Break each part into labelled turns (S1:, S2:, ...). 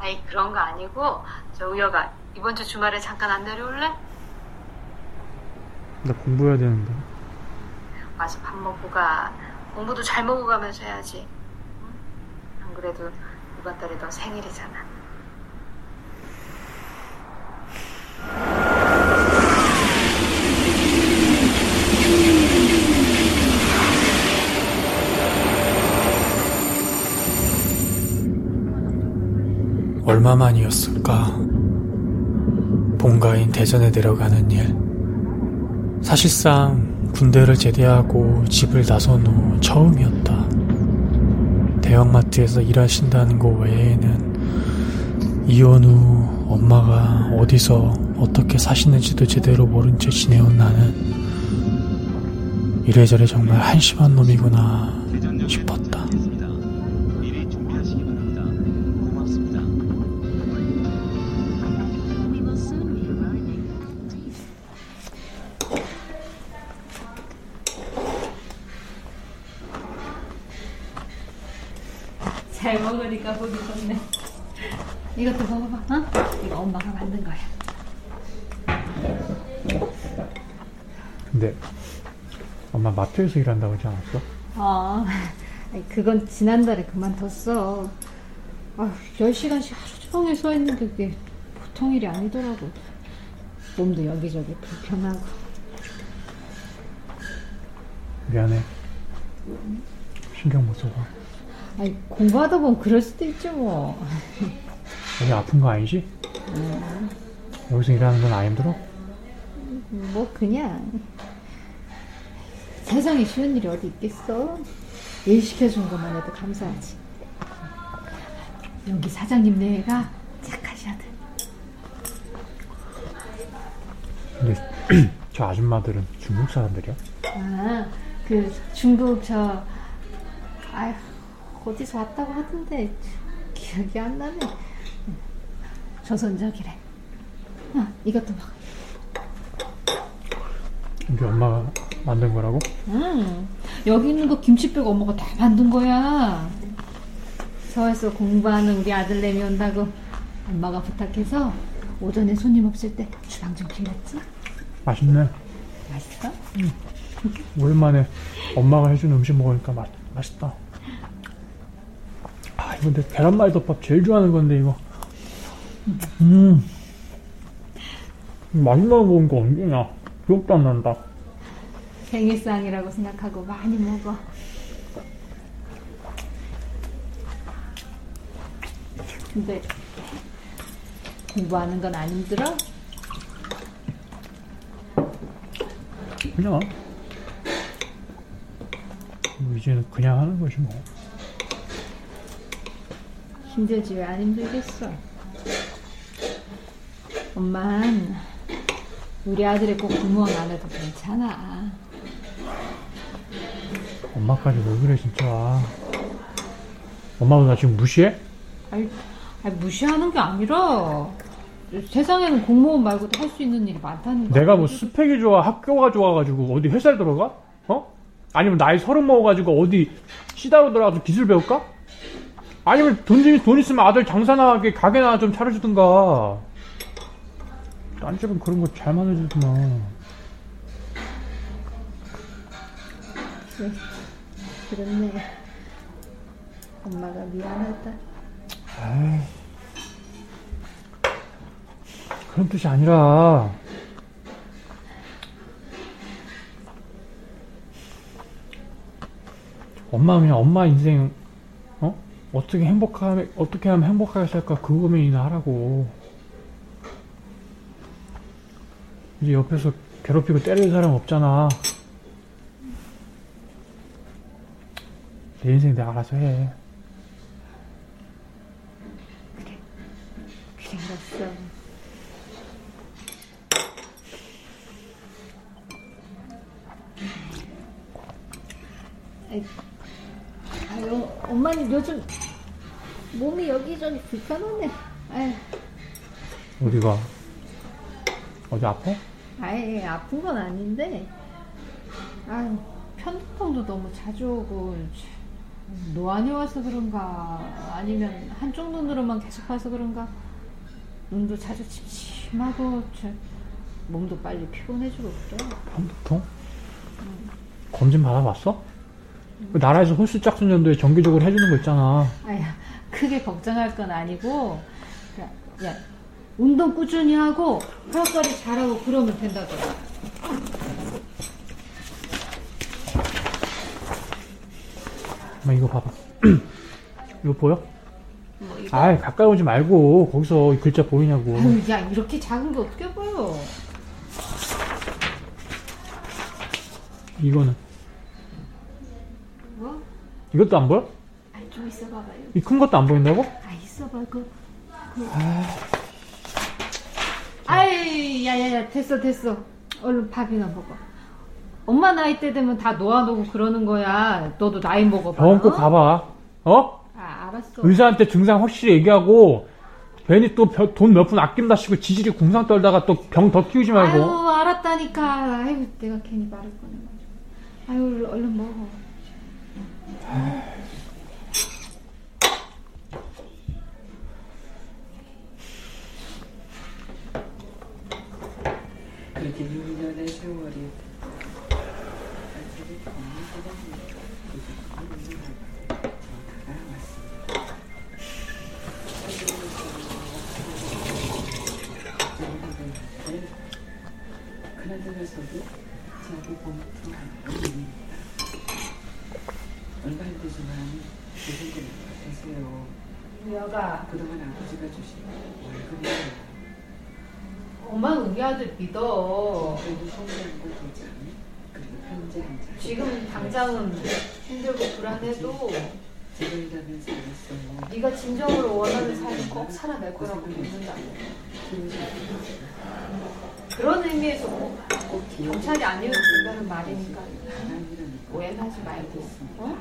S1: 아이 그런 거 아니고 저 우여가 이번 주 주말에 잠깐 안 내려올래?
S2: 나 공부해야 되는데.
S1: 와서 밥 먹고 가. 공부도 잘 먹어가면서 해야지. 응? 안 그래도 이번 달에 너 생일이잖아.
S2: 얼마만이었을까? 본가인 대전에 내려가는 일. 사실상 군대를 제대하고 집을 나선 후 처음이었다. 대형마트에서 일하신다는 것 외에는 이혼 후 엄마가 어디서 어떻게 사시는지도 제대로 모른 채 지내온 나는 이래저래 정말 한심한 놈이구나 싶었다.
S1: 잘 먹으니까 보기 좋네. 이것도 먹어봐, 어? 이거 엄마가 만든 거야.
S2: 근데 엄마 마트에서 일한다고 하지 않았어?
S1: 아, 그건 지난달에 그만뒀어. 아, 10시간씩 하루 종일 서 있는데 그게 보통 일이 아니더라고. 몸도 여기저기 불편하고.
S2: 미안해. 신경 못 써서.
S1: 아니, 공부하다 보면 그럴 수도 있지 뭐.
S2: 여기 아픈 거 아니지? 여기서 일하는 건 안 힘들어?
S1: 뭐 그냥. 세상에 쉬운 일이 어디 있겠어? 일 시켜준 것만 해도 감사하지. 여기 사장님 네가 착하셔들.
S2: 근데 저 아줌마들은 중국 사람들이야?
S1: 아, 그 중국 저 아휴 어디서 왔다고 하던데 기억이 안 나네. 조선족이래. 어, 이것도 먹어.
S2: 이게 엄마가 만든 거라고?
S1: 응. 여기 있는 거 김치 빼고 엄마가 다 만든 거야. 서울에서 공부하는 우리 아들내미 온다고 엄마가 부탁해서 오전에 손님 없을 때 주방 좀 빌렸지?
S2: 맛있네.
S1: 맛있어?
S2: 오랜만에 엄마가 해준 음식 먹으니까 맛, 맛있다. 내 계란말이 덮밥 제일 좋아하는 건데, 이거. 음. 마지막에 먹은 거 언제냐? 기억도 안 난다.
S1: 생일상이라고 생각하고 많이 먹어. 근데 공부하는 건 안 힘들어?
S2: 그냥. 뭐 이제는 그냥 하는 거지, 뭐.
S1: 힘들지 왜 안 힘들겠어? 엄만 우리 아들이 꼭 공무원 안 해도 괜찮아.
S2: 엄마까지 왜 그래, 진짜. 엄마도 나 지금 무시해?
S1: 아니, 아니, 무시하는 게 아니라 세상에는 공무원 말고도 할 수 있는 일이 많다는 거야.
S2: 내가 뭐 스펙이 좋아, 학교가 좋아가지고 어디 회사에 들어가? 어? 아니면 나이 서른 먹어가지고 어디 시다로 들어가서 기술 배울까? 아니면 돈, 좀- 돈 있으면 아들 장사나 가게나 좀 차려주든가. 딴 집은 그런 거 잘 만들어주더만.
S1: 그래, 그렇네. 엄마가 미안하다.
S2: 에이. 그런 뜻이 아니라. 엄마 그냥 엄마 인생 어 어떻게 행복하면 어떻게 하면 행복하게 살까 그거 고민이나 하라고. 이제 옆에서 괴롭히고 때리는 사람 없잖아. 내 인생 내가 알아서 해.
S1: 그래, 알았어. 아이, 아유, 엄마는 요즘 몸이 여기저기 불편하네. 아유,
S2: 어디가? 어디 아파?
S1: 아예 아픈 건 아닌데, 아유, 편두통도 너무 자주 오고, 노안이 와서 그런가 아니면 한쪽 눈으로만 계속 봐서 그런가 눈도 자주 침침하고 저 몸도 빨리 피곤해지고 그래.
S2: 편두통? 검진 받아봤어? 그 나라에서 홀수짝순 연도에 정기적으로 해주는 거 있잖아.
S1: 아야 크게 걱정할 건 아니고 야, 야 운동 꾸준히 하고 관리 잘하고 그러면 된다더라.
S2: 엄마 이거 봐봐. 이거 보여?
S1: 뭐 이거
S2: 아이 가까이 오지 말고 거기서 이 글자 보이냐고.
S1: 아유, 야 이렇게 작은 게 어떻게 보여?
S2: 이거는
S1: 뭐?
S2: 이것도 안 보여?
S1: 아니 좀 있어 봐봐요.
S2: 이 큰 것도 안 보인다고?
S1: 아 있어 봐 그. 그. 아이 야야야 됐어 됐어. 얼른 밥이나 먹어. 엄마 나이 때 되면 다 놓아놓고 그러는 거야. 너도 나이 먹어봐.
S2: 병원 꼭
S1: 어?
S2: 가봐. 어?
S1: 아 알았어.
S2: 의사한테 증상 확실히 얘기하고 괜히 또 돈 몇 푼 아낀다 시고 지질이 궁상 떨다가 또 병 더 키우지 말고.
S1: 아유 알았다니까. 아유 내가 괜히 말을 꺼내가지고. 아유 얼른 먹어.
S3: 그
S1: 여가
S3: 그동안 아버지가 주신 월급을
S1: 엄마는 우리 아들 믿어.
S3: 그리고 성장한 거 도장 그리고 편지 한 장.
S1: 지금 당장은 힘들고 불안해도
S3: 일하면서 알았어요.
S1: 네가 진정으로 원하는 삶을 꼭 살아낼 거라고 믿는다고. 그런 의미에서 꼭 경찰이 아니어도 된다는 말이니까 오해는 하지 말고. 어?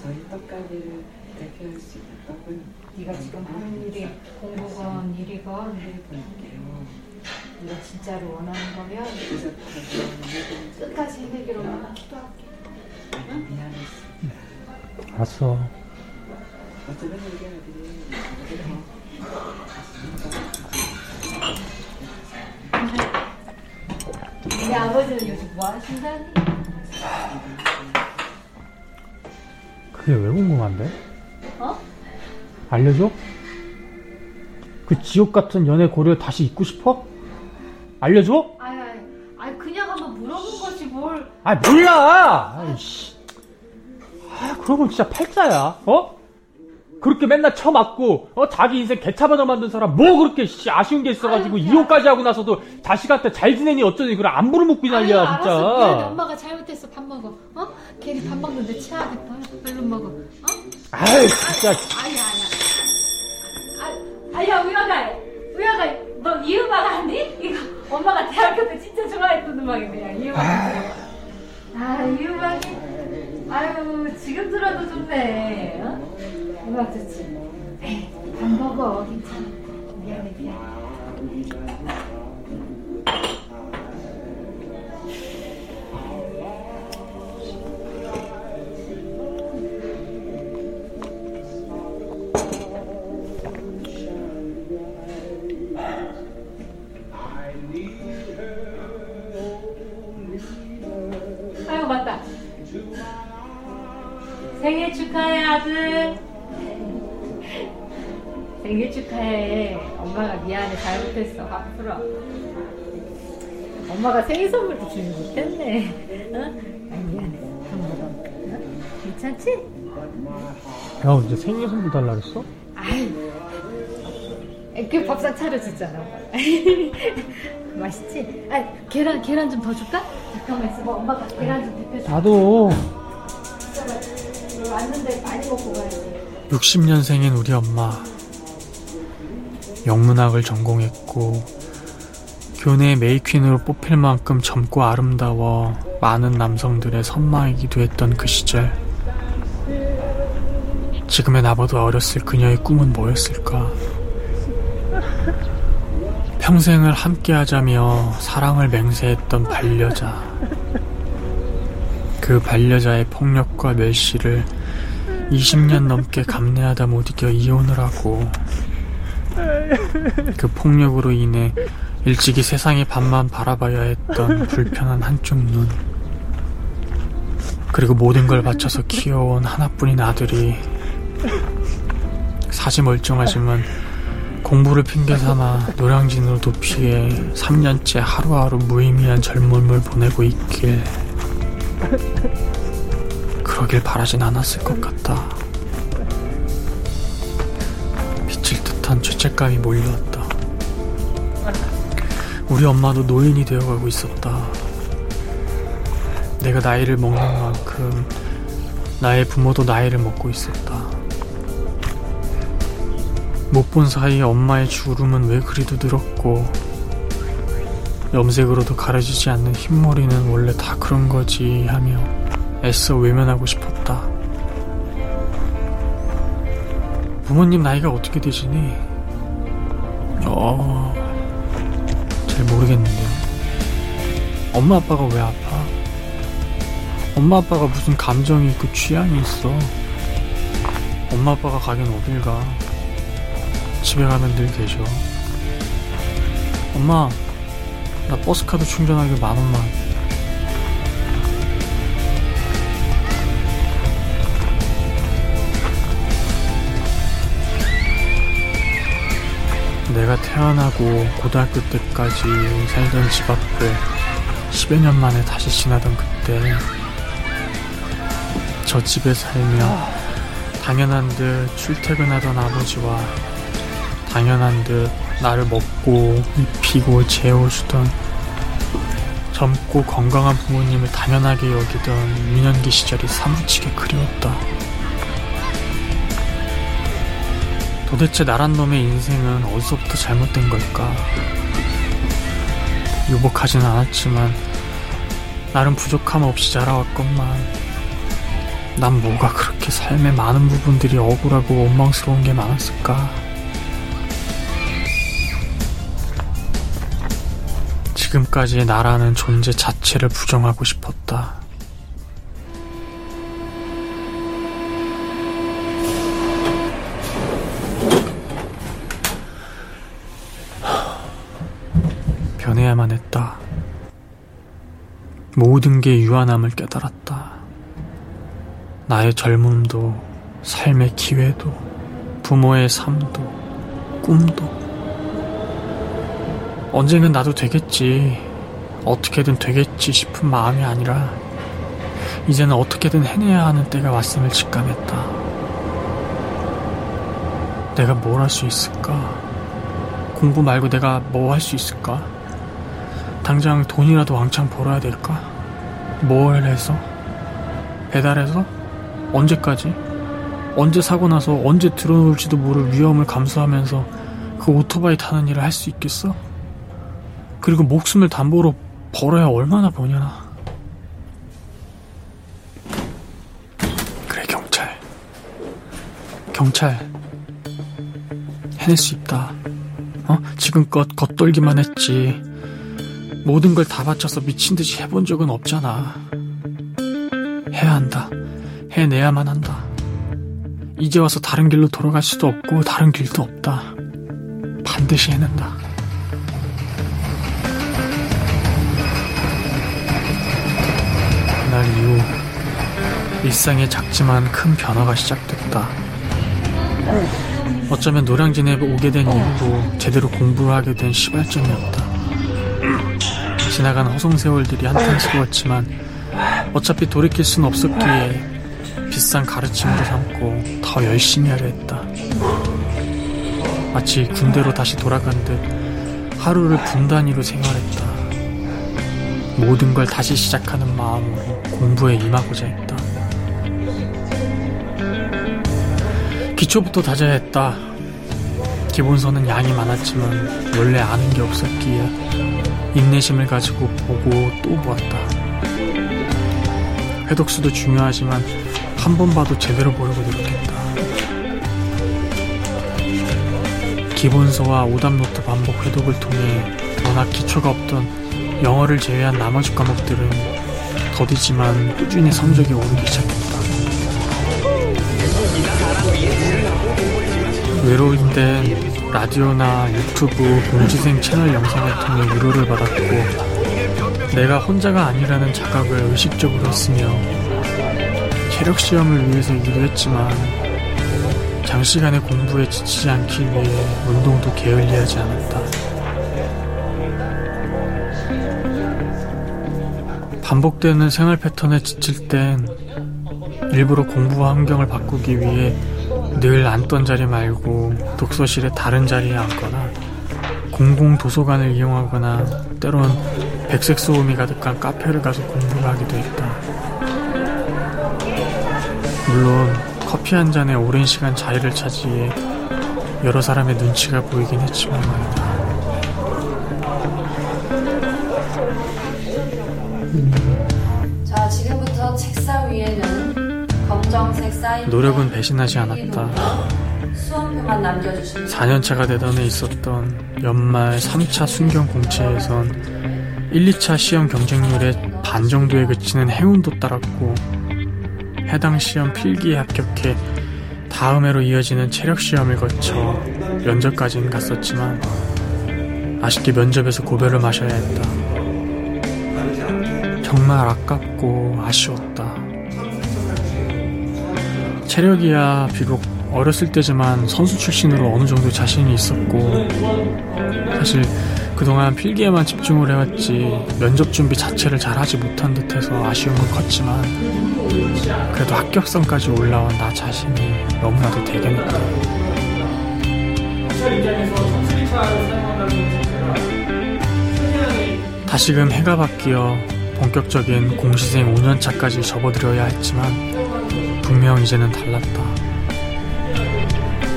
S3: 저희 떡가게를 대표할 수 있는 떡은
S1: 네가 지금 하는 일이 공부건 일이건
S3: 해볼게요.
S1: 네가 진짜로 원하는 거면 끝까지 해내기로 엄마가 기도할게.
S3: 미안했습니다.
S2: 알았어.
S3: 어쩌면 아들이
S1: 우리 아버지는 요즘 뭐 하신다니?
S2: 그게 왜 궁금한데?
S1: 어?
S2: 알려줘? 그 지옥 같은 연애 고려 다시 잊고 싶어? 알려줘?
S1: 아이, 아이, 아이 그냥 한번 물어본 거지 뭘.
S2: 아 몰라. 아이씨. 아 그러면 진짜 팔자야. 어? 그렇게 맨날 쳐맞고 어 자기 인생 개차반을 만든 사람 뭐 그렇게 씨, 아쉬운 게 있어가지고
S1: 아유, 야.
S2: 이혼까지 하고 나서도 자식한테 잘 지내니 어쩌니 그래 안부를 묻고 난리야
S1: 아유,
S2: 진짜.
S1: 알았어. 미안해. 엄마가 잘못했어. 밥 먹어. 어? 괜히 밥 먹는데 체하겠다. 얼른 먹어. 어?
S2: 아이 진짜.
S1: 아야, 아야. 아, 아야, 우야가, 우야가, 너 이 음악 아니? 이거 엄마가 대학교 때 진짜 좋아했던 음악이야. 이 음악. 아, 이 음악이. 아유, 지금 들어도 좋네. 어? 음악 좋지. 에이, 밥 먹어. 괜찮아. 미안해, 미안해. 생일 축하해, 아들. 생일 축하해. 엄마가 미안해. 잘못했어. 밥 풀어. 엄마가 생일 선물도 주지 못했네. 어? 아, 미안해. 밥 먹어. 어? 괜찮지?
S2: 야 이제 생일 선물 달라 그랬어?
S1: 아유. 그 밥상 차려줬잖아. 맛있지? 아, 계란, 계란 좀 더 줄까? 잠깐만 있어봐. 엄마가 계란 좀 데펴줘.
S2: 나도
S1: 왔는데 많이 먹고 가야지.
S2: 60년생인 우리 엄마. 영문학을 전공했고, 교내 메이퀸으로 뽑힐 만큼 젊고 아름다워 많은 남성들의 선망이기도 했던 그 시절. 지금의 나보다 어렸을 그녀의 꿈은 뭐였을까? 평생을 함께 하자며 사랑을 맹세했던 반려자.
S4: 그 반려자의 폭력과 멸시를 20년 넘게 감내하다 못 이겨 이혼을 하고 그 폭력으로 인해 일찍이 세상의 밤만 바라봐야 했던 불편한 한쪽 눈 그리고 모든 걸 바쳐서 키워온 하나뿐인 아들이 사지 멀쩡하지만 공부를 핑계삼아 노량진으로 도피해 3년째 하루하루 무의미한 젊음을 보내고 있길 그러길 바라진 않았을 것 같다. 듯한 죄책감이 몰려왔다. 우리 엄마도 노인이 되어가고 있었다. 내가 나이를 먹는 만큼 나의 부모도 나이를 먹고 있었다. 못 본 사이에 엄마의 주름은 왜 그리도 늘었고 염색으로도 가려지지 않는 흰머리는 원래 다 그런 거지 하며 애써 외면하고 싶었다. 부모님 나이가 어떻게 되시니? 어, 잘 모르겠는데요. 엄마 아빠가 왜 아파? 엄마 아빠가 무슨 감정이 있고 취향이 있어? 엄마 아빠가 가긴 어딜 가? 집에 가면 늘 계셔. 엄마, 나 버스카드 충전하기 만 원만. 내가 태어나고 고등학교 때까지 살던 집 앞을 10여 년 만에 다시 지나던 그때 저 집에 살며 당연한 듯 출퇴근하던 아버지와 당연한 듯 나를 먹고 입히고 재워주던 젊고 건강한 부모님을 당연하게 여기던 유년기 시절이 사무치게 그리웠다. 도대체 나란 놈의 인생은 어디서부터 잘못된 걸까? 유복하진 않았지만 나름 부족함 없이 자라왔건만 난 뭐가 그렇게 삶의 많은 부분들이 억울하고 원망스러운 게 많았을까? 지금까지의 나라는 존재 자체를 부정하고 싶었다. 변해야만 했다. 모든 게 유한함을 깨달았다. 나의 젊음도, 삶의 기회도, 부모의 삶도, 꿈도. 언젠간 나도 되겠지. 어떻게든 되겠지 싶은 마음이 아니라, 이제는 어떻게든 해내야 하는 때가 왔음을 직감했다. 내가 뭘 할 수 있을까? 공부 말고 내가 뭐 할 수 있을까? 당장 돈이라도 왕창 벌어야 될까? 뭘 해서? 배달해서? 언제까지? 언제 사고 나서 언제 들어올지도 모를 위험을 감수하면서 그 오토바이 타는 일을 할 수 있겠어? 그리고 목숨을 담보로 벌어야 얼마나 버냐나. 그래, 경찰. 경찰. 해낼 수 있다. 어? 지금껏 겉돌기만 했지. 모든 걸 다 바쳐서 미친 듯이 해본 적은 없잖아. 해야 한다. 해내야만 한다. 이제 와서 다른 길로 돌아갈 수도 없고 다른 길도 없다. 반드시 해낸다. 그날 이후 일상에 작지만 큰 변화가 시작됐다. 어쩌면 노량진에 오게 된 이후로 제대로 공부를 하게 된 시발점이었다. 지나간 허송 세월들이 한탄 스러웠지만 어차피 돌이킬 순 없었기에 비싼 가르침으로 삼고 더 열심히 하려 했다. 마치 군대로 다시 돌아간 듯 하루를 분단위로 생활했다. 모든 걸 다시 시작하는 마음으로 공부에 임하고자 했다. 기초부터 다져야 했다. 기본서는 양이 많았지만 원래 아는 게 없었기에 인내심을 가지고 보고 또 보았다. 회독수도 중요하지만 한 번 봐도 제대로 보려고 노력했다. 기본서와 오답노트 반복 회독을 통해 워낙 기초가 없던 영어를 제외한 나머지 과목들은 더디지만 꾸준히 성적이 오르기 시작했다. 외로울 땐 라디오나 유튜브 공지생 채널 영상을 통해 위로를 받았고 내가 혼자가 아니라는 자각을 의식적으로 했으며 체력 시험을 위해서이기도 했지만 장시간의 공부에 지치지 않기 위해 운동도 게을리하지 않았다. 반복되는 생활 패턴에 지칠 땐 일부러 공부 환경을 바꾸기 위해 늘 앉던 자리 말고 독서실의 다른 자리에 앉거나 공공 도서관을 이용하거나 때론 백색 소음이 가득한 카페를 가서 공부를 하기도 했다. 물론 커피 한 잔에 오랜 시간 자리를 차지해 여러 사람의 눈치가 보이긴 했지만 말이다.
S5: 자, 지금부터 책상 검정색 사인
S4: 노력은 배신하지 않았다.
S5: 수험표만 남겨주시면
S4: 4년차가 되던 해 있었던 연말 3차 순경 공채에선 1, 2차 시험 경쟁률의 반 정도에 그치는 행운도 따랐고 해당 시험 필기에 합격해 다음 해로 이어지는 체력 시험을 거쳐 면접까지는 갔었지만 아쉽게 면접에서 고배를 마셔야 했다. 정말 아깝고 아쉬웠다. 체력이야 비록 어렸을 때지만 선수 출신으로 어느 정도 자신이 있었고 사실 그동안 필기에만 집중을 해왔지 면접 준비 자체를 잘하지 못한 듯해서 아쉬움은 컸지만 그래도 합격선까지 올라온 나 자신이 너무나도 대견했다. 다시금 해가 바뀌어 본격적인 공시생 5년차까지 접어들어야 했지만 분명 이제는 달랐다.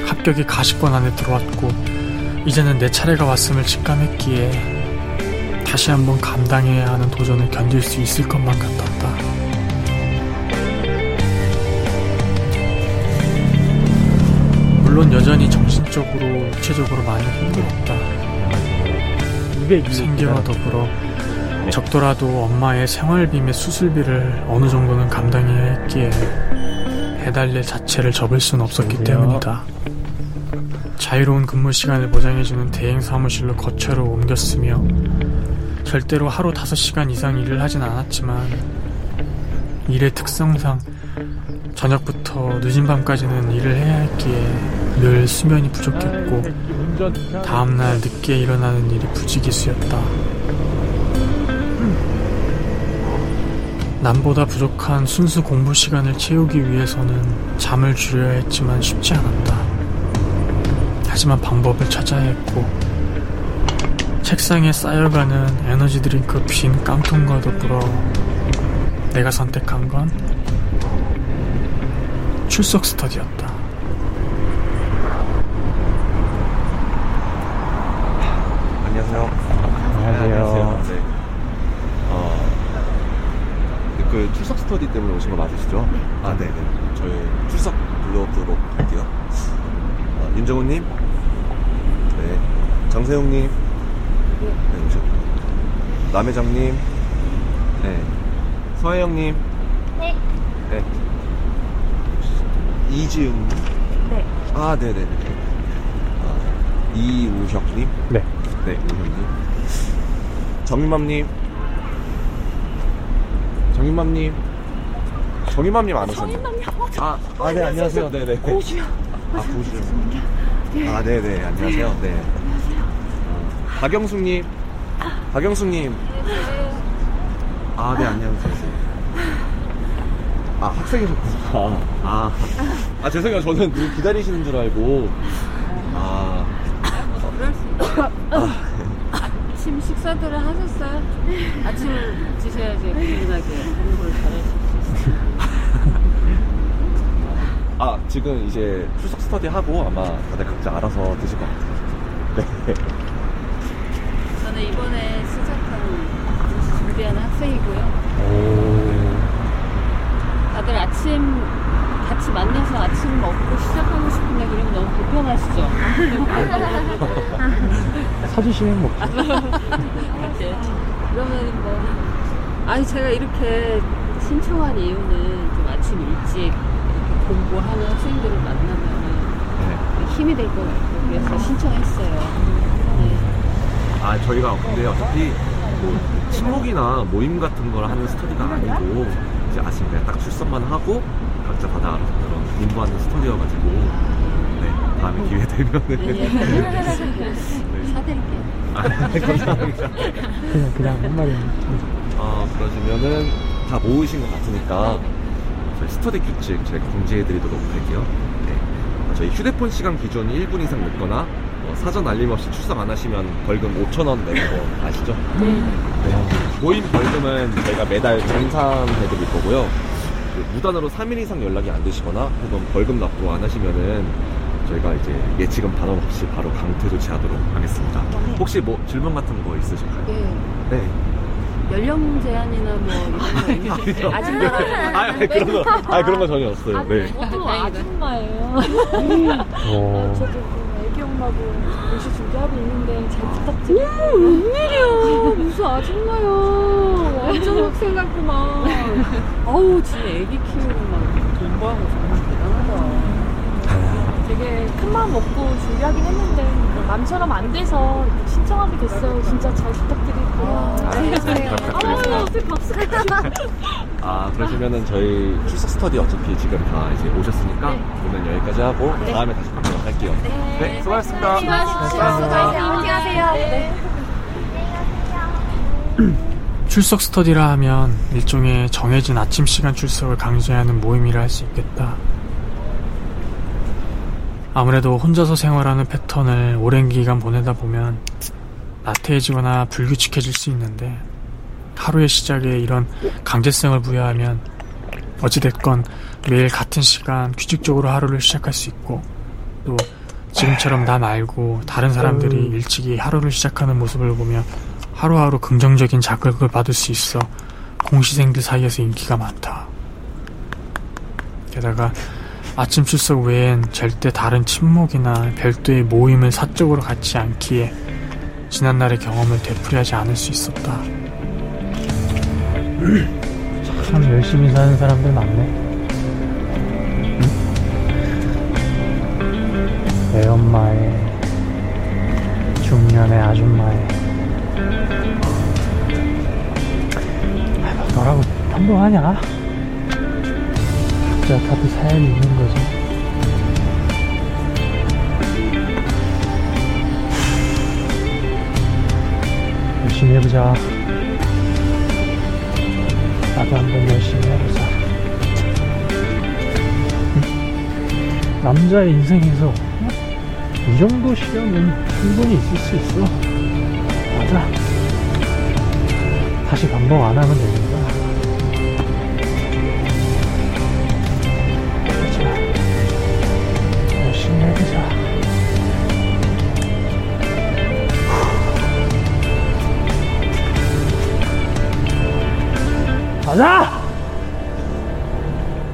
S4: 합격이 가십번 안에 들어왔고 이제는 내 차례가 왔음을 직감했기에 다시 한번 감당해야 하는 도전을 견딜 수 있을 것만 같았다. 물론 여전히 정신적으로, 육체적으로 많이 힘들었다.
S2: 200,
S4: 생계와 더불어 적더라도 엄마의 생활비며 수술비를 어느 정도는 감당해야 했기에 배달일 자체를 접을 수는 없었기 때문이다. 자유로운 근무 시간을 보장해주는 대행 사무실로 거처로 옮겼으며 절대로 하루 5시간 이상 일을 하진 않았지만 일의 특성상 저녁부터 늦은 밤까지는 일을 해야 했기에 늘 수면이 부족했고 다음날 늦게 일어나는 일이 부지기수였다. 남보다 부족한 순수 공부 시간을 채우기 위해서는 잠을 줄여야 했지만 쉽지 않았다. 하지만 방법을 찾아야 했고, 책상에 쌓여가는 에너지 드링크 빈 깡통과 더불어 내가 선택한 건 출석 스터디였다.
S6: 안녕하세요.
S2: 안녕하세요.
S6: 네. 어, 그 출석 스터디 때문에 오신 거 맞으시죠? 아, 네, 네. 저희 출석 불러보도록 할게요. 어, 윤정훈님, 네, 정세용님, 네, 오셨고, 남회장님, 네, 서혜영님,
S1: 네.
S6: 네, 이지웅님,
S1: 네.
S6: 아, 네, 네, 네. 아, 이우혁님,
S2: 네.
S6: 네, 우현님. 정윤맘님. 정윤맘님. 정윤맘님 안 오셨나요? 아, 아, 네, 안녕하세요. 네네. 고우시요. 아, 고우시요. 아, 네네. 안녕하세요. 네. 어, 박영숙님. 박영숙님. 아, 네, 안녕하세요. 아, 학생이셨구나. 아, 아, 죄송해요. 저는 기다리시는 줄 알고. 아,
S7: 아침 식사들은 하셨어요? 아침을 드셔야지 건강하게 공부를 잘하실 수 있어요.
S6: 아, 지금 이제 출석 스터디 하고 아마 다들 각자 알아서 드실 것 같아요. 네.
S7: 저는 이번에 시작한 준비하는 학생이고요. 다들 아침 같이 만나서 아침 먹고 시작하고 싶은데 그러면 너무 불편하시죠?
S2: 사주시면 뭐.
S7: 이제 그러면 뭐 아니 제가 이렇게 신청한 이유는 좀 아침 일찍 이렇게 공부하는 학생들을 만나면은
S6: 네.
S7: 힘이 될 것 같고 그래서 신청했어요. 네.
S6: 아 저희가 근데 어차피 뭐 친목이나 모임 같은 걸 하는 스터디가 아니고 이제 아침에 딱 출석만 하고 각자 받아 그런 공부하는 스터디여가지고 네 다음에 기회 되면은 네.
S7: 사드릴게요.
S6: 아, 감사합니다.
S2: 그냥 그냥 한 말이야.
S6: 어, 그러시면은 다 모으신 것 같으니까 저희 스터디 규칙 제가 공지해드리도록 할게요. 네. 어, 저희 휴대폰 시간 기준 1분 이상 늦거나 어, 사전 알림 없이 출석 안 하시면 벌금 5,000원 내는 거 아시죠? 네. 모임 벌금은 저희가 매달 정산해드릴 거고요. 그 무단으로 3일 이상 연락이 안 되시거나 혹은 벌금 납부 안 하시면은 저희가 이제 예치금 반환 없이 바로 강퇴 조치하도록 하겠습니다. 혹시 뭐 질문 같은 거 있으실까요?
S7: 네.
S6: 네.
S7: 연령 제한이나 뭐 이런 거 아직
S6: 아, 그런 거, 아 그런 거 전혀 없어요. 네.
S8: 저도 아줌마예요.
S2: 어.
S8: 저도 엄마고 모시 준비하고 있는데 잘 부탁드려요.
S7: 웬일이야 무슨 아줌마야 완전 학생 같구만 아우 진짜 애기 키우고 막 공부하고 정말 대단하다
S8: 되게 큰 마음 먹고 준비하긴 했는데 남처럼 안 돼서 신청하게 됐어요. 진짜 잘 부탁드릴게요.
S6: 아, 잘 부탁드립니다.
S8: 박수
S6: 아 그러시면은 저희 출석 스터디 어차피 지금 다 이제 오셨으니까 오늘 여기까지 하고 다음에 다시 뵙도록 할게요. 네, 수고하셨습니다.
S8: 안녕하세요. 네.
S4: 출석 스터디라 하면 일종의 정해진 아침 시간 출석을 강조하는 모임이라 할 수 있겠다. 아무래도 혼자서 생활하는 패턴을 오랜 기간 보내다 보면 나태해지거나 불규칙해질 수 있는데 하루의 시작에 이런 강제성을 부여하면 어찌됐건 매일 같은 시간 규칙적으로 하루를 시작할 수 있고 또 지금처럼 나 말고 다른 사람들이 일찍이 하루를 시작하는 모습을 보며 하루하루 긍정적인 자극을 받을 수 있어 공시생들 사이에서 인기가 많다. 게다가 아침 출석 외엔 절대 다른 친목이나 별도의 모임을 사적으로 갖지 않기에 지난날의 경험을 되풀이하지 않을 수 있었다. 참 열심히 사는 사람들 많네. 다들 삶이 있는 거지. 열심히 해보자. 나도 한번 열심히 해보자. 응? 남자의 인생에서 이 정도 시련은 충분히 있을 수 있어. 맞아. 다시 반복 안 하면 되는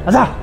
S4: 가자!